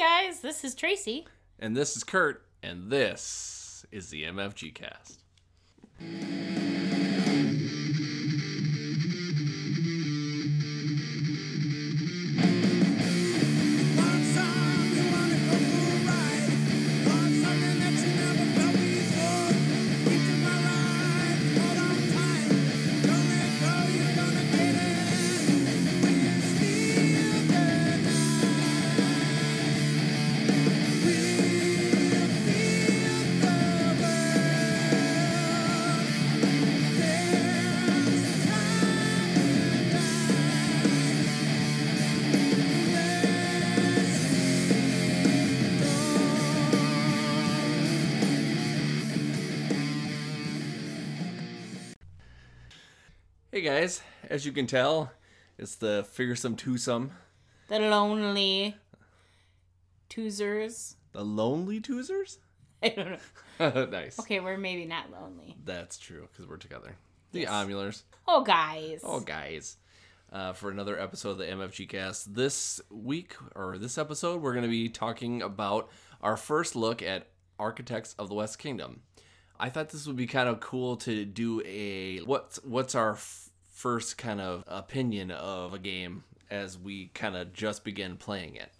guys, this is Tracy. And this is Kurt, and this is the MFG cast. Hey guys, as you can tell, it's the fearsome twosome, The lonely Toozers. the lonely twosers. I don't know. nice. Okay, we're maybe not lonely. That's true because we're together. The Omulars. Oh, guys. Oh, guys. Uh, for another episode of the MFG cast. This week, or this episode, we're going to be talking about our first look at Architects of the West Kingdom. I thought this would be kind of cool to do a what's what's our f- first kind of opinion of a game as we kind of just begin playing it.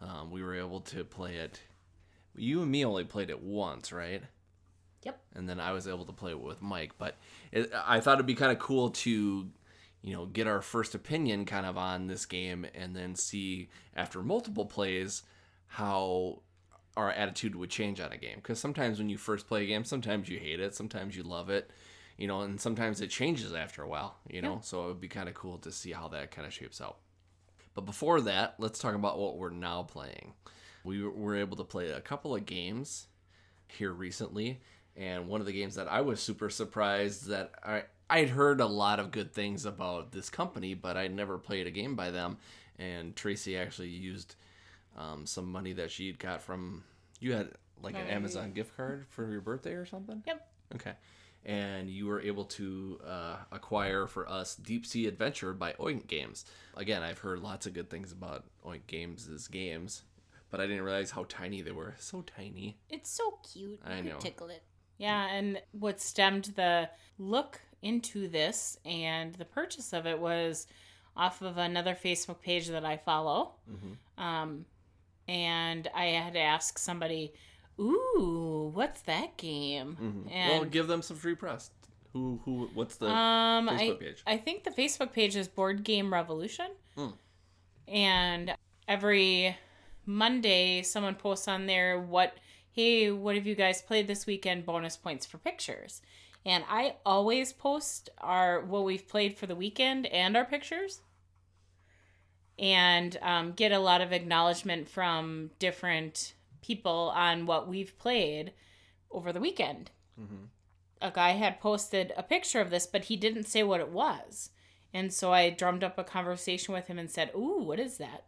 Um, we were able to play it. You and me only played it once, right? Yep. and then I was able to play it with Mike. But it, I thought it'd be kind of cool to, you know, get our first opinion kind of on this game, and then see after multiple plays how our attitude would change on a game. Because sometimes when you first play a game, sometimes you hate it, sometimes you love it, you know, and sometimes it changes after a while, you know. So it would be kind of cool to see how that kind of shapes out. But before that, let's talk about what we're now playing. We were able to play a couple of games here recently, and one of the games that I was super surprised that I I'd heard a lot of good things about this company, but I'd never played a game by them. And Tracy actually used um, some money that she'd got from you had like an Amazon gift card for your birthday or something. Yep. Okay. And you were able to uh, acquire for us Deep Sea Adventure by Oink Games. Again, I've heard lots of good things about Oink Games' games, but I didn't realize how tiny they were. So tiny. It's so cute. I could know. tickle it. Yeah, and what stemmed the look into this and the purchase of it was off of another Facebook page that I follow. Mm-hmm. Um, and I had asked somebody, "Ooh, what's that game?" Mm-hmm. And well, give them some free press. Who, who, what's the um, I, Facebook page? I think the Facebook page is Board Game Revolution. Hmm. And every Monday, someone posts on there what, hey, what have you guys played this weekend? Bonus points for pictures. And I always post our what we've played for the weekend and our pictures, and um, get a lot of acknowledgement from different people on what we've played over the weekend Mm-hmm. a guy had posted a picture of this, but he didn't say what it was. And so I drummed up a conversation with him and said, "Ooh, what is that?"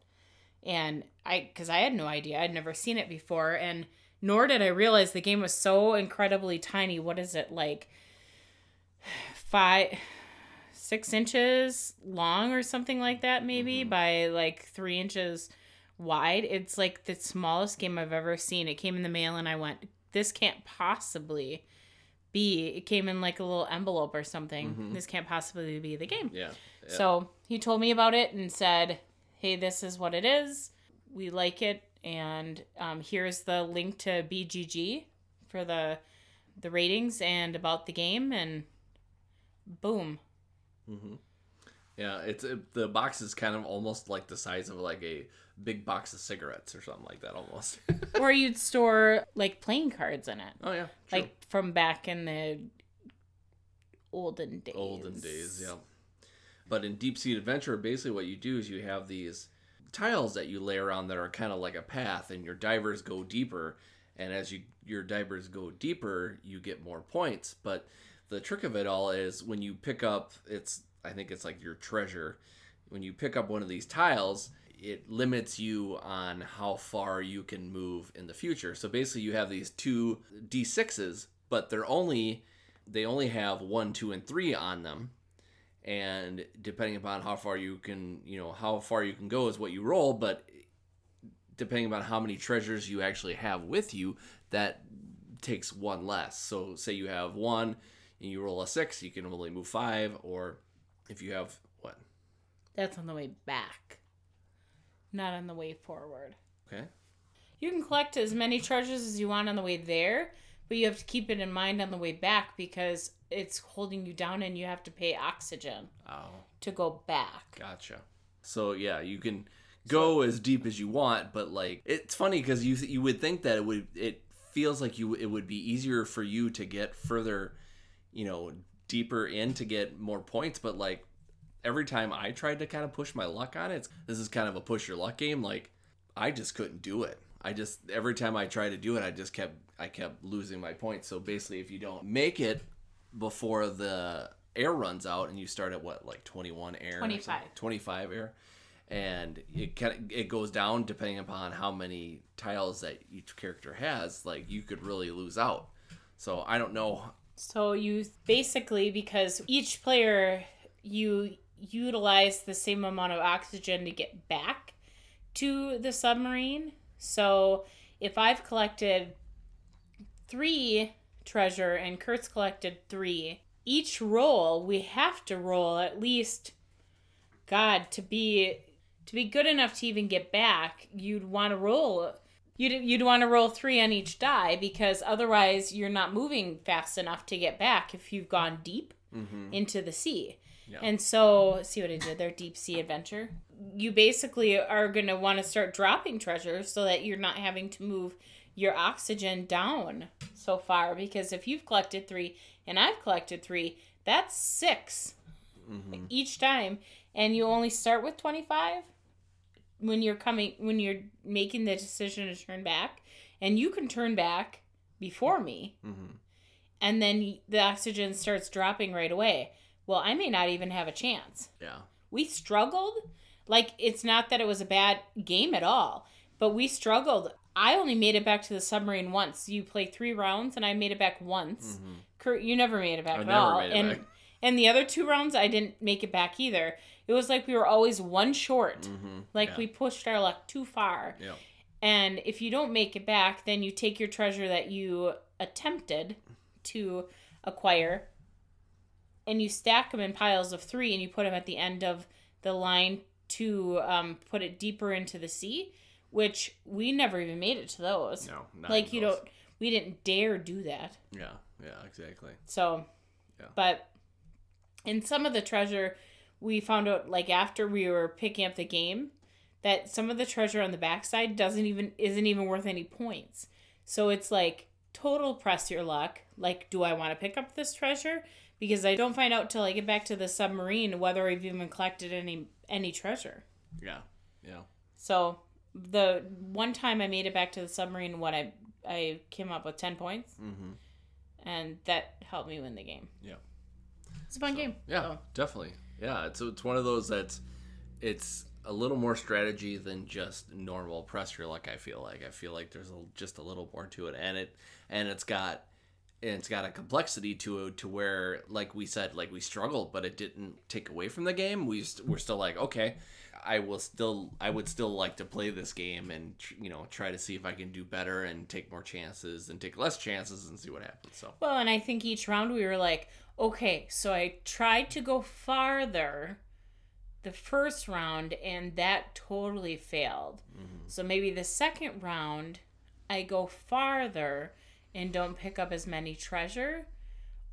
And I, because I had no idea, I'd never seen it before, and nor did I realize the game was so incredibly tiny. What is it like? Five, six inches long or something like that, maybe by like three inches wide. It's like the smallest game I've ever seen. It came in the mail, and I went, "This can't possibly." be it came in like a little envelope or something this can't possibly be the game Yeah. yeah. so he told me about it and said hey this is what it is we like it and um, here's the link to bgg for the the ratings and about the game and boom Yeah, it's it, the box is kind of almost like the size of like a big box of cigarettes or something like that almost. or you'd store like playing cards in it oh yeah, true. like from back in the olden days olden days, yeah. But in Deep Sea Adventure, basically what you do is you have these tiles that you lay around that are kind of like a path, and your divers go deeper. And as you your divers go deeper, you get more points. But the trick of it all is when you pick up, it's I think it's like your treasure. When you pick up one of these tiles, it limits you on how far you can move in the future. So basically, you have these two d6s, but they're only they only have one, two, and three on them and depending upon how far you can you know how far you can go is what you roll but depending upon how many treasures you actually have with you, that takes one less. So say you have one and you roll a six, you can only move five, or if you have what? That's on the way back, not on the way forward. Okay. You can collect as many treasures as you want on the way there, but you have to keep it in mind on the way back because it's holding you down and you have to pay oxygen Oh, to go back. gotcha. So yeah, you can go as deep as you want, but like it's funny because you you would think that it would it feels like you it would be easier for you to get further, you know, deeper in to get more points, but like every time I tried to kind of push my luck on it, it's, this is kind of a push your luck game. Like I just couldn't do it. I just every time I tried to do it, I just kept I kept losing my points. So basically, if you don't make it before the air runs out, and you start at what like twenty one air, 25. 25 air, and it kind of it goes down depending upon how many tiles that each character has. Like you could really lose out. So I don't know. So you basically because each player you utilize the same amount of oxygen to get back to the submarine. So if I've collected 3 treasure and Kurt's collected 3, each roll we have to roll at least god to be to be good enough to even get back, you'd want to roll You'd, you'd want to roll three on each die because otherwise you're not moving fast enough to get back if you've gone deep mm-hmm. into the sea. Yeah. And so, see what I did there? Deep sea adventure. You basically are going to want to start dropping treasure so that you're not having to move your oxygen down so far. Because if you've collected three and I've collected three, that's 6 mm-hmm. each time. And you only start with 25 when you're coming when you're making the decision to turn back and you can turn back before me Mhm. and then the oxygen starts dropping right away. Well i may not even have a chance. Yeah. we struggled like it's not that it was a bad game at all but we struggled. I only made it back to the submarine once. You play three rounds and i made it back once. Kurt you never made it back I at never all. made it and back. and the other two rounds i didn't make it back either it was like we were always one short Mhm. like Yeah. we pushed our luck too far Yeah. and if you don't make it back, then you take your treasure that you attempted to acquire and you stack them in piles of three and you put them at the end of the line to um, put it deeper into the sea, which we never even made it to those. No. not like, you those. don't, we didn't dare do that. Yeah. Yeah. Exactly. So, Yeah. but in some of the treasure, we found out like after we were picking up the game that some of the treasure on the backside doesn't even isn't even worth any points. So it's like total press your luck. Like, do I want to pick up this treasure? Because I don't find out till I get back to the submarine whether I've even collected any any treasure. Yeah. Yeah. So the one time I made it back to the submarine, what I I came up with ten points, Mhm. and that helped me win the game. Yeah. It's a fun game. Yeah, So, definitely. Yeah, it's it's one of those that's it's a little more strategy than just normal press your luck. I feel like I feel like there's a, just a little more to it, and it and it's got and it's got a complexity to it to where like we said like we struggled, but it didn't take away from the game. We st- we're still like okay. I will still, I would still like to play this game and tr- you know try to see if I can do better and take more chances and take less chances and see what happens. So Well, and I think each round we were like, okay, so I tried to go farther the first round and that totally failed. Mm-hmm. So maybe the second round I go farther and don't pick up as many treasure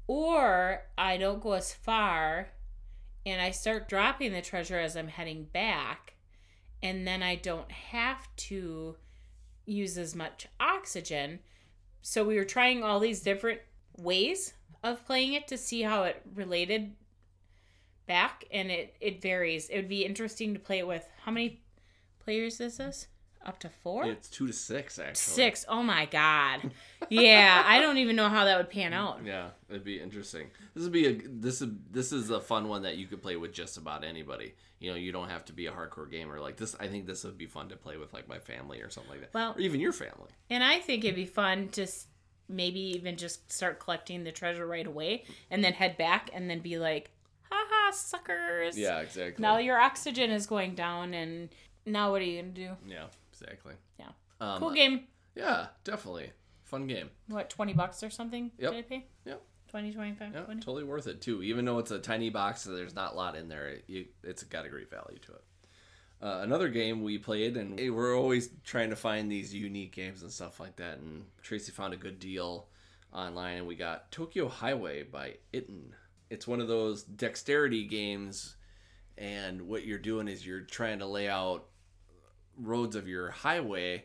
or I don't go as far and I start dropping the treasure as I'm heading back and then I don't have to use as much oxygen. So we were trying all these different ways of playing it to see how it related back and it it varies. It would be interesting to play it with how many players is this? Up to 4? it's two to six actually. Six. Oh my god. Yeah, I don't even know how that would pan out. Yeah, it'd be interesting. This would be a this is this is a fun one that you could play with just about anybody. You know, you don't have to be a hardcore gamer like this. I think this would be fun to play with like my family or something like that, Well- or even your family. And I think it'd be fun to s- maybe even just start collecting the treasure right away and then head back and then be like, haha, suckers. Yeah, exactly. Now your oxygen is going down and now what are you going to do? yeah. exactly. Yeah. Um, Cool game. Yeah, definitely. Fun game. What, 20 bucks or something? Yep. Did I pay? Yep. 20, 25, Yeah, 20? totally worth it too. Even though it's a tiny box, so there's not a lot in there. It, you, it's got a great value to it. Uh, another game we played, and we're always trying to find these unique games and stuff like that. And Tracy found a good deal online, and we got Tokyo Highway by Itten. It's one of those dexterity games, and what you're doing is you're trying to lay out roads of your highway,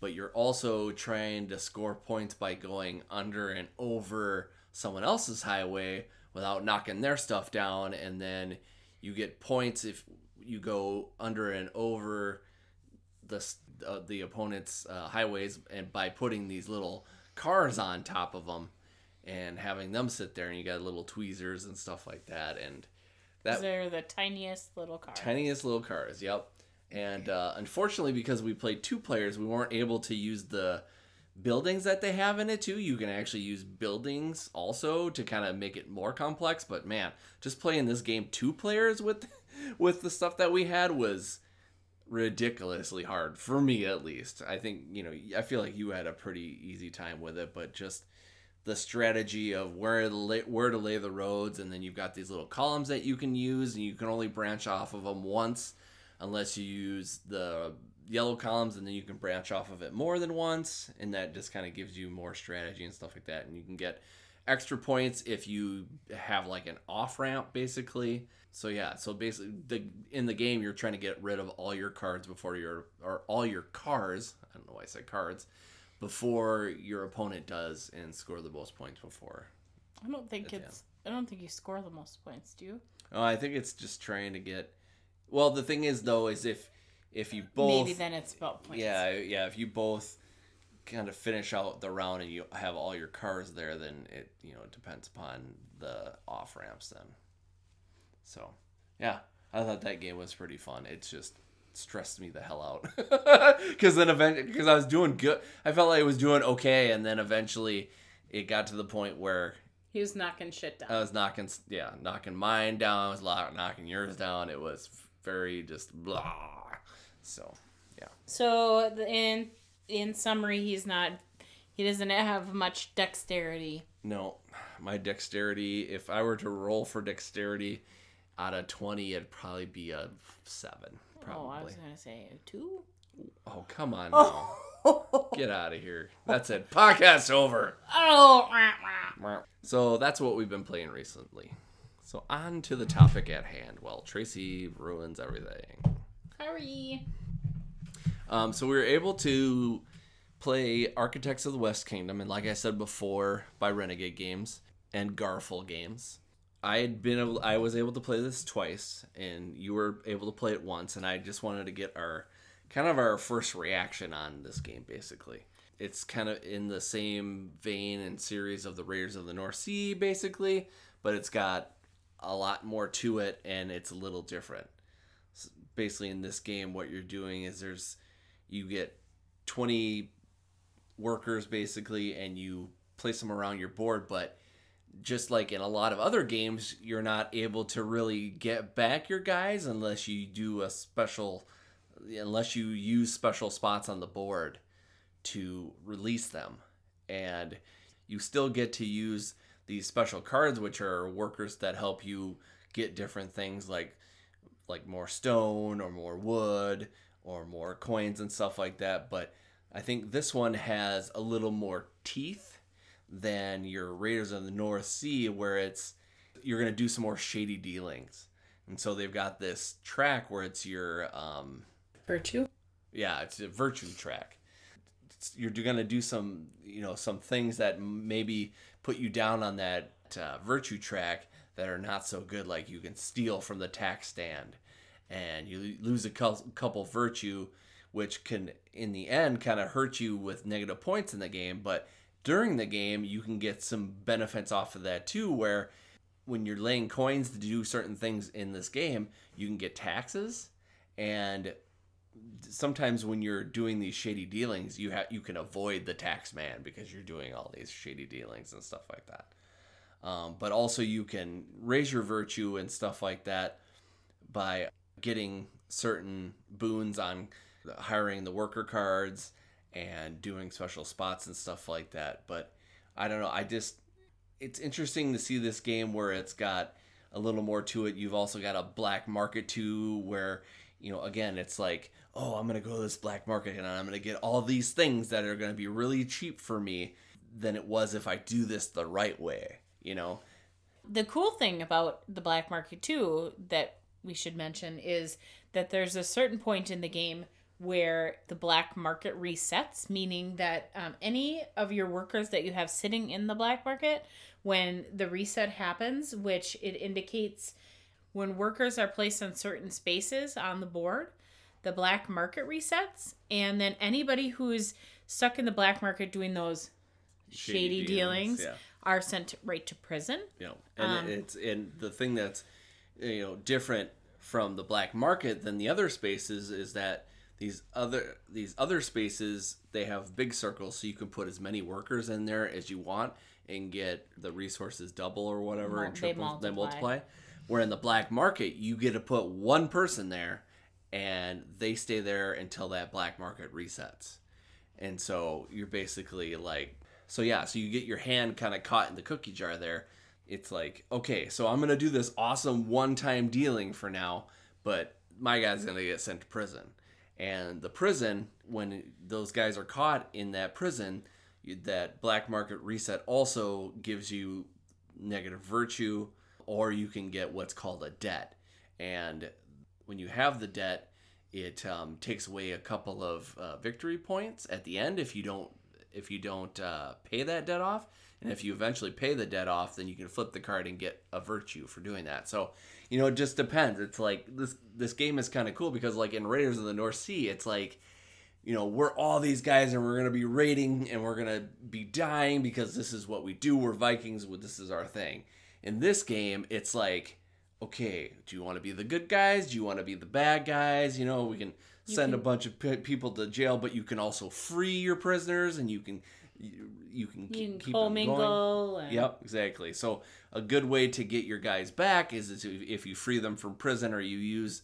but you're also trying to score points by going under and over someone else's highway without knocking their stuff down, and then you get points if you go under and over the uh, the opponent's uh, highways, and by putting these little cars on top of them and having them sit there, and you got little tweezers and stuff like that, and that They're the tiniest little cars Tiniest little cars, yep. And uh, unfortunately, because we played two players, we weren't able to use the buildings that they have in it too. You can actually use buildings also to kind of make it more complex. But man, just playing this game two players with with the stuff that we had was ridiculously hard for me at least. I think you know I feel like you had a pretty easy time with it, but just the strategy of where to lay, where to lay the roads, and then you've got these little columns that you can use, and you can only branch off of them once, unless you use the yellow columns, and then you can branch off of it more than once, and that just kind of gives you more strategy and stuff like that, and you can get extra points if you have like an off ramp, basically. So yeah, so basically, the in the game you're trying to get rid of all your cards before your or all your cars. I don't know why I said cards before your opponent does and score the most points before. I don't think it's. I don't think you score the most points, do you? Oh, I think it's just trying to get. Well, the thing is though, is if if you both Maybe then it's about points. yeah yeah if you both kind of finish out the round and you have all your cars there, then it you know it depends upon the off ramps then. So yeah, I thought that game was pretty fun. It's just stressed me the hell out because then eventually because I was doing good, I felt like I was doing okay, and then eventually it got to the point where He was knocking shit down. I was knocking, yeah, knocking mine down. I was knocking yours down. It was very just blah. So, yeah. so the, in in summary, he's not. He doesn't have much dexterity. No, my dexterity, if I were to roll for dexterity out of 20, it'd probably be a 7. Probably. Oh, I was gonna say a two. Oh, come on now. Get out of here. That's it. Podcast over. Oh. So that's what we've been playing recently. So on to the topic at hand. Well, Tracy ruins everything. sorry. Um, so we were able to play Architects of the West Kingdom, and like I said before, by Renegade Games and Garphill Games. I had been able, I was able to play this twice, and you were able to play it once, and I just wanted to get our kind of our first reaction on this game, basically. It's kind of in the same vein and series of the Raiders of the North Sea, basically, but it's got a lot more to it, and it's a little different basically in this game what you're doing is there's you get 20 workers basically and you place them around your board but just like in a lot of other games you're not able to really get back your guys unless you do a special unless you use special spots on the board to release them. And you still get to use these special cards which are workers that help you get different things like like more stone or more wood or more coins and stuff like that. But I think this one has a little more teeth than your Raiders of the North Sea, where it's you're gonna do some more shady dealings. And so they've got this track where it's your um, Virtue. yeah, it's a virtue track. It's- You're gonna do some, you know, some things that maybe put you down on that uh, virtue track that are not so good. Like you can steal from the tax stand, and you lose a couple virtue, which can, in the end, kind of hurt you with negative points in the game. But during the game, you can get some benefits off of that too, where when you're laying coins to do certain things in this game, you can get taxes and sometimes when you're doing these shady dealings, you have you can avoid the tax man because you're doing all these shady dealings and stuff like that. Um, but also you can raise your virtue and stuff like that by getting certain boons on hiring the worker cards and doing special spots and stuff like that. But I don't know. I just it's interesting to see this game where it's got a little more to it. You've also got a black market too, where you know again it's like, oh, I'm gonna go to this black market and I'm gonna get all these things that are gonna be really cheap for me than it was if I do this the right way. You know, the cool thing about the black market too that we should mention is that there's a certain point in the game where the black market resets meaning that um, any of your workers that you have sitting in the black market when the reset happens which it indicates when workers are placed on certain spaces on the board the black market resets and then anybody who's stuck in the black market doing those shady, dealings, yeah. are sent right to prison know and Um, it's and the thing that's you know different from the black market than the other spaces is that these other these other spaces they have big circles so you can put as many workers in there as you want and get the resources double or whatever Mul- and triple they multiply. multiply where in the black market you get to put one person there and they stay there until that black market resets and so you're basically like, so yeah, so you get your hand kind of caught in the cookie jar there. It's like, okay, so I'm to do this awesome one time dealing for now, but my guy's to get sent to prison. And the prison, when those guys are caught in that prison, that black market reset also gives you negative virtue, or you can get what's called a debt. And when you have the debt, it um, takes away a couple of uh, victory points at the end if you don't if you don't uh, pay that debt off and if you eventually pay the debt off then you can flip the card and get a virtue for doing that so you know it just depends it's like this this game is kind of cool because like in raiders of the north sea it's like you know we're all these guys and we're gonna be raiding and we're gonna be dying because this is what we do we're vikings this is our thing in this game it's like okay, do you want to be the good guys? Do you want to be the bad guys? You know, we can send a bunch of pe- people to jail, but you can also free your prisoners, and you can you, you can you keep, can keep them going. and Yep, exactly. So a good way to get your guys back is, is if you free them from prison or you use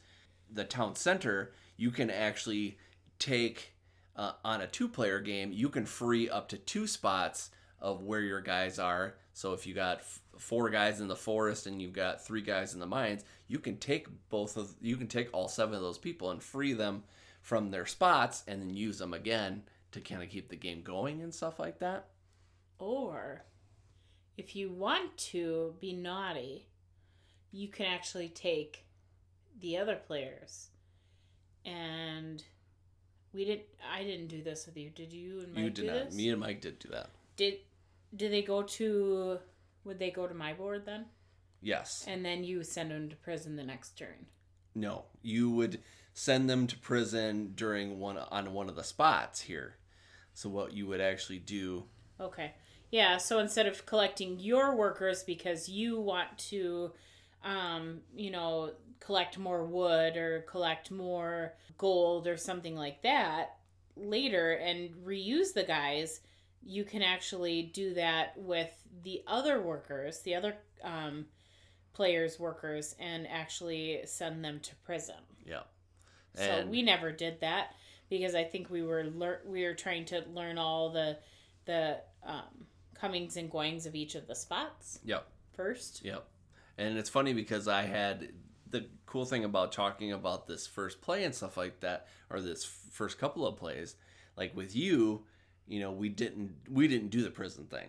the town center, you can actually take uh, on a two-player game. You can free up to two spots of where your guys are. So if you got f- four guys in the forest and you've got three guys in the mines, you can take both of you can take all seven of those people and free them from their spots and then use them again to kind of keep the game going and stuff like that. Or if you want to be naughty, you can actually take the other players and we didn't. I didn't do this with you. Did you and Mike you did not. this? Me and Mike did do that. Did did they go to would they go to my board then? Yes. And then you send them to prison the next turn. No, you would send them to prison during one on one of the spots here. So what you would actually do? Okay. Yeah, so instead of collecting your workers because you want to um, you know, collect more wood or collect more gold or something like that later and reuse the guys, you can actually do that with the other workers, the other um, players' workers, and actually send them to prison. Yeah. So we never did that because I think we were lear- we were trying to learn all the the um, comings and goings of each of the spots Yep. first. Yep. And it's funny because I had the cool thing about talking about this first play and stuff like that, or this first couple of plays, like with you, you know, we didn't we didn't do the prison thing.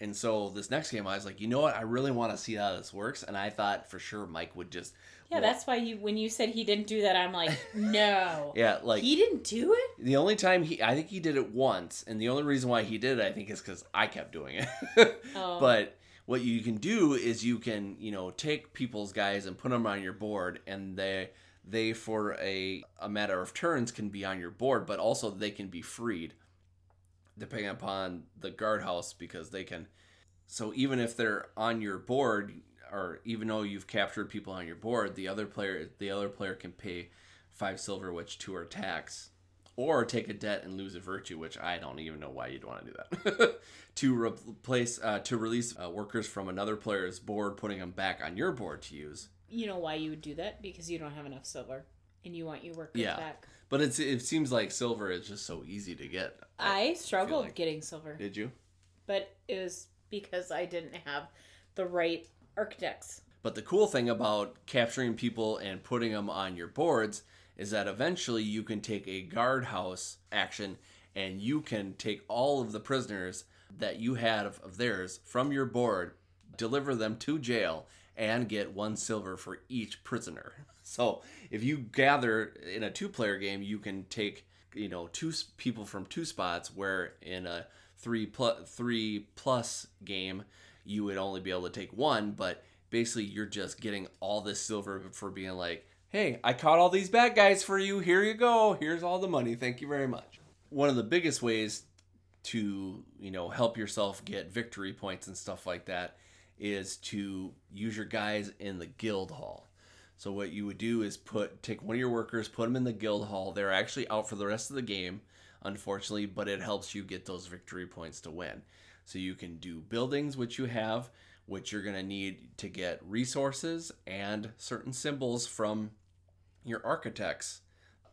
And so this next game, I was like, you know what? I really want to see how this works. And I thought for sure Mike would just, Yeah, that's why you when you said he didn't do that, I'm like, no, yeah, like he didn't do it. The only time he, I think he did it once, and the only reason why he did it, I think, is because I kept doing it. Oh. But what you can do is you can, you know, take people's guys and put them on your board, and they, they for a a matter of turns can be on your board, but also they can be freed, depending upon the guardhouse, because they can. So even if they're on your board, or even though you've captured people on your board, the other player, the other player can pay five silver, which two are tax, or take a debt and lose a virtue, which I don't even know why you'd want to do that. to replace, uh, to release uh, workers from another player's board, putting them back on your board to use. You know why you would do that? Because you don't have enough silver, and you want your workers Yeah. back. But it's it seems like silver is just so easy to get. I struggled like- getting silver, Did you? but it was because I didn't have the right architects. But the cool thing about capturing people and putting them on your boards is that eventually you can take a guardhouse action and you can take all of the prisoners that you had of, of theirs from your board, deliver them to jail, and get one silver for each prisoner. So if you gather in a two player game, you can take you know two people from two spots where in a three plus three plus game you would only be able to take one but basically you're just getting all this silver for being like hey i caught all these bad guys for you. Here you go. Here's all the money. Thank you very much. One of the biggest ways to you know help yourself get victory points and stuff like that is to use your guys in the guild hall. So what you would do is put take one of your workers, put them in the guild hall. They're actually out for the rest of the game, unfortunately, but it helps you get those victory points to win. So you can do buildings, which you have, which you're gonna need to get resources and certain symbols from your architects.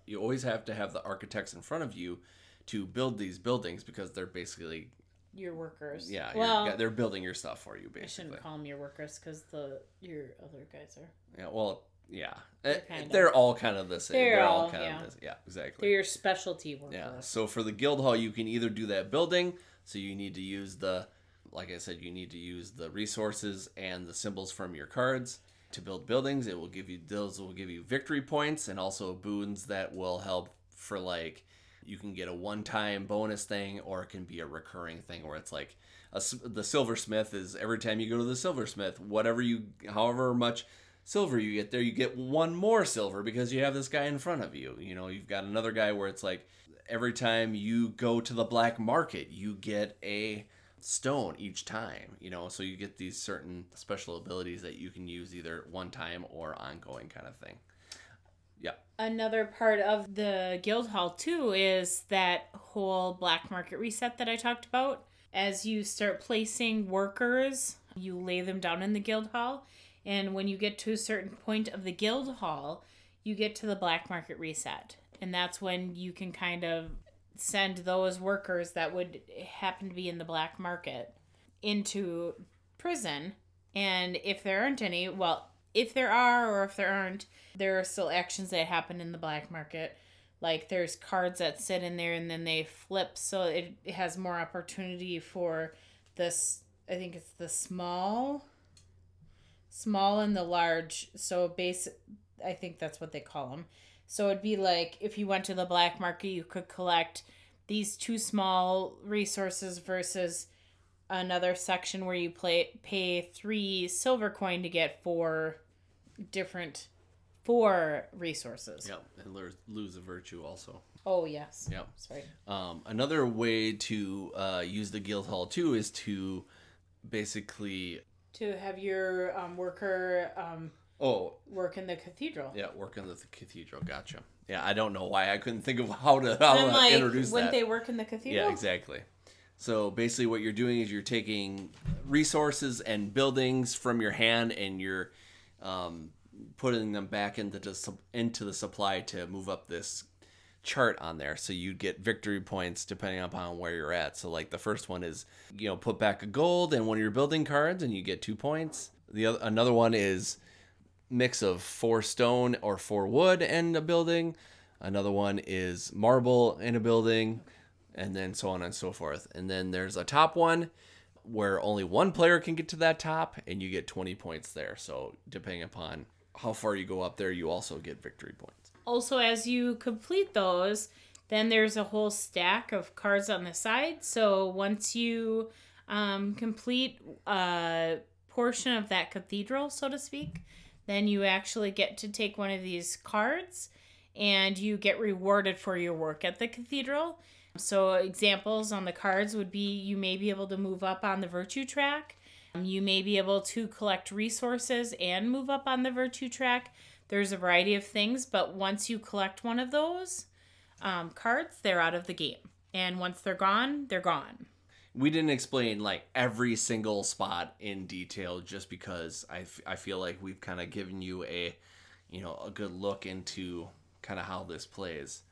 You always have to have the architects in front of you to build these buildings because they're basically Your workers. yeah Well, you're, they're building your stuff for you I basically. shouldn't call them your workers because the your other guys are Yeah, well, yeah, they're, eh, kind they're all kind of the same. They're They're, all all- kind yeah. of the, yeah, exactly. they're your specialty workers. Yeah. So for the guild hall, you can either do that building. So you need to use the, like I said, you need to use the resources and the symbols from your cards to build buildings. It will give you those will give you victory points and also boons that will help for like you can get a one-time bonus thing or it can be a recurring thing where it's like a, the silversmith is every time you go to the silversmith whatever you however much silver you get there you get one more silver because you have this guy in front of you. You know you've got another guy where it's like every time you go to the black market you get a stone each time you know? So you get these certain special abilities that you can use either one time or ongoing kind of thing. Yeah. Another part of the guild hall too is that whole black market reset that I talked about. As you start placing workers, you lay them down in the guild hall, and when you get to a certain point of the guild hall, you get to the black market reset. And that's when you can kind of send those workers that would happen to be in the black market into prison. And if there aren't any, well, if there are or if there aren't, there are still actions that happen in the black market. Like there's cards that sit in there and then they flip, so it, has more opportunity for this. I think it's the small, small and the large. So base, I think that's what they call them. So it'd be like if you went to the black market, you could collect these two small resources versus another section where you play pay three silver coin to get four different four resources. Yep, and lose, lose a virtue also. Oh yes. Yep. Sorry. Um, another way to uh, use the guild hall too is to basically To have your um, worker um, oh work in the cathedral. yeah work in the cathedral. Gotcha. Yeah, I don't know why I couldn't think of how to how to like, introduce wouldn't that. they work in the cathedral? Yeah, exactly. So basically, what you're doing is you're taking resources and buildings from your hand and you're um, putting them back into the into the supply to move up this chart on there. So you get victory points depending upon where you're at. So like the first one is you know put back a gold and one of your building cards and you get two points. The other another one is mix of four stone or four wood and a building. Another one is marble in a building, and then so on and so forth. And then there's a top one where only one player can get to that top, and you get 20 points there. So depending upon how far you go up there, you also get victory points. Also, as you complete those, then there's a whole stack of cards on the side. So once you um, complete a portion of that cathedral, so to speak, then you actually get to take one of these cards and you get rewarded for your work at the cathedral. So, examples on the cards would be you may be able to move up on the virtue track. You may be able to collect resources and move up on the virtue track. There's a variety of things, but once you collect one of those um, cards, they're out of the game. And once they're gone, they're gone. We didn't explain like every single spot in detail just because I, f- I feel like we've kind of given you a you know a good look into kind of how this plays.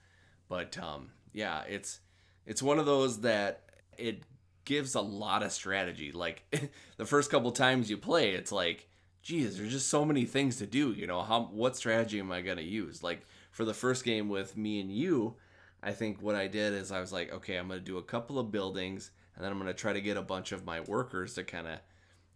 But um, yeah, it's it's one of those that it gives a lot of strategy. Like the first couple times you play, it's like, geez, there's just so many things to do. You know, how what strategy am I gonna use? Like for the first game with me and you, I think what I did is I was like, okay, I'm gonna do a couple of buildings, and then I'm gonna try to get a bunch of my workers to kind of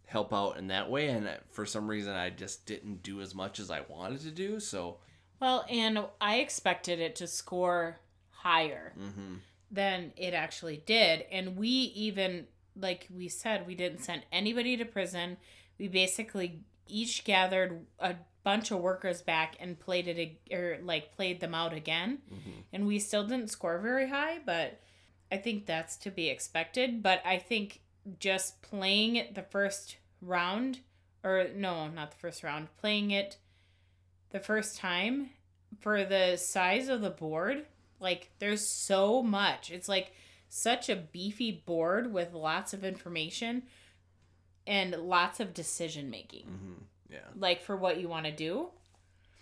help out in that way. And for some reason, I just didn't do as much as I wanted to do. So Well, and I expected it to score higher mm-hmm. than it actually did. And we even, like we said, we didn't send anybody to prison. We basically each gathered a bunch of workers back and played it or like played them out again. Mm-hmm. And we still didn't score very high, but I think that's to be expected. But I think just playing it the first round, or no, not the first round, playing it the first time for the size of the board, like there's so much. It's like such a beefy board with lots of information and lots of decision making. Mm-hmm. Yeah. Like for what you want to do.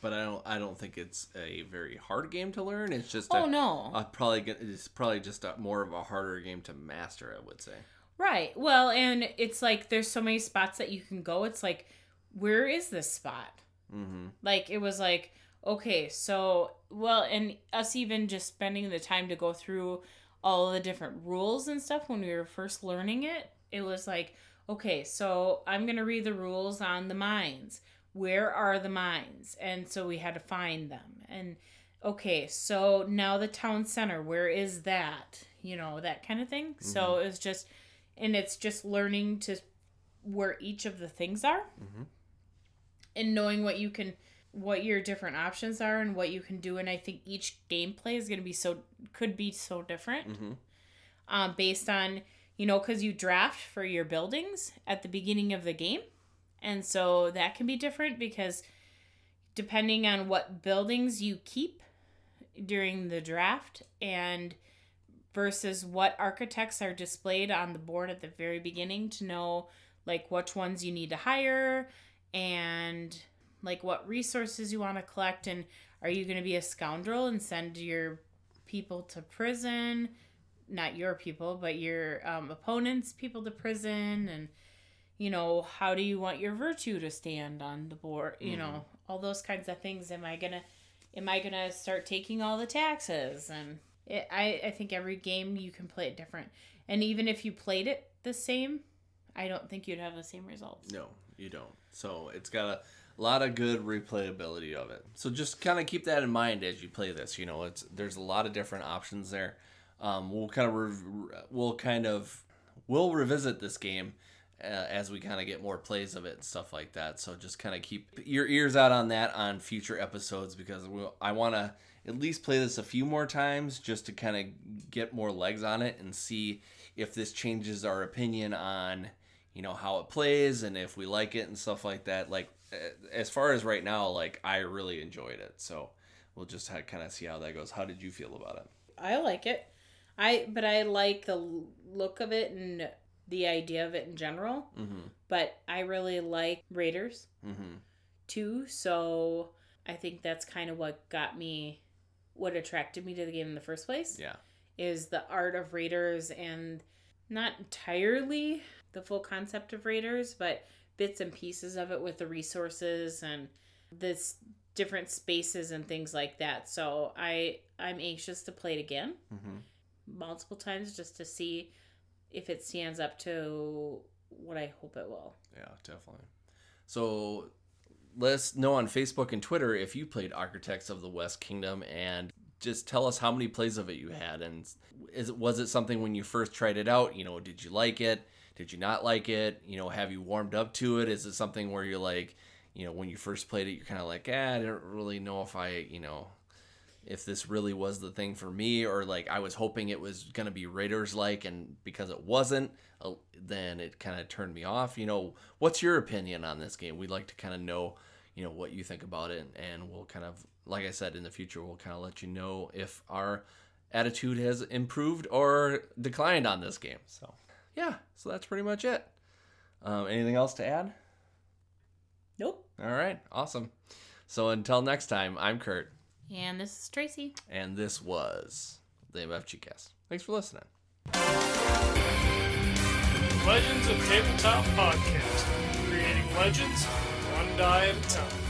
but I don't I don't think it's a very hard game to learn. It's just Oh a, no. a probably it's probably just a, more of a harder game to master. I would say. Right. Well, and it's like there's so many spots that you can go. It's like, where is this spot? Mm-hmm. Like it was like, okay, so well, and us even just spending the time to go through all the different rules and stuff when we were first learning it, it was like, okay, so I'm gonna read the rules on the mines. Where are the mines? And so we had to find them. And okay, so now the town center, where is that? You know, that kind of thing. So it was just and it's just learning to where each of the things are Mhm. and knowing what you can what your different options are and what you can do and i think each gameplay is going to be so could be so different Mm-hmm. um, based on you know because you draft for your buildings at the beginning of the game. And so that can be different because depending on what buildings you keep during the draft and versus what architects are displayed on the board at the very beginning to know like which ones you need to hire and like what resources you want to collect and are you going to be a scoundrel and send your people to prison not your people but your um, opponents people to prison and you know how do you want your virtue to stand on the board you know all those kinds of things am i gonna am i gonna start taking all the taxes and it, I, I think every game you can play it different and even if you played it the same i don't think you'd have the same results No, you don't. So it's got a lot of good replayability of it. So just kind of keep that in mind as you play this. You know, it's there's a lot of different options there. Um, we'll kind of rev- we'll kind of we'll revisit this game uh, as we kind of get more plays of it and stuff like that. So just kind of keep your ears out on that on future episodes because we'll, I want to at least play this a few more times just to kind of get more legs on it and see if this changes our opinion on you know how it plays and if we like it and stuff like that like as far as right now like i really enjoyed it so we'll just kind of see how that goes how did you feel about it I like it. I but I like the look of it and the idea of it in general. mm-hmm But I really like Raiders mm-hmm too, so I think that's kind of what got me, what attracted me to the game in the first place. yeah Is the art of Raiders and not entirely the full concept of Raiders, but bits and pieces of it with the resources and this different spaces and things like that. So I I'm anxious to play it again mm-hmm multiple times just to see if it stands up to what I hope it will. yeah definitely. So let us know on facebook and twitter if you played architects of the west kingdom and just tell us how many plays of it you had and is was it something when you first tried it out you know did you like it? Did you not like it? You know have you warmed up to it? Is it something where you're like you know when you first played it you're kind of like ah, i don't really know if i you know if this really was the thing for me or like i was hoping it was going to be raiders like and because it wasn't uh, then it kind of turned me off you know? What's your opinion on this game? We'd like to kind of know you know what you think about it and we'll kind of like i said in the future we'll kind of let you know if our attitude has improved or declined on this game so. Yeah so that's pretty much it. Um, anything else to add? Nope. all right awesome. So until next time i'm kurt And this is Tracy. And this was the MFG cast. Thanks for listening. Legends of Tabletop Podcast. Creating legends one die at a time.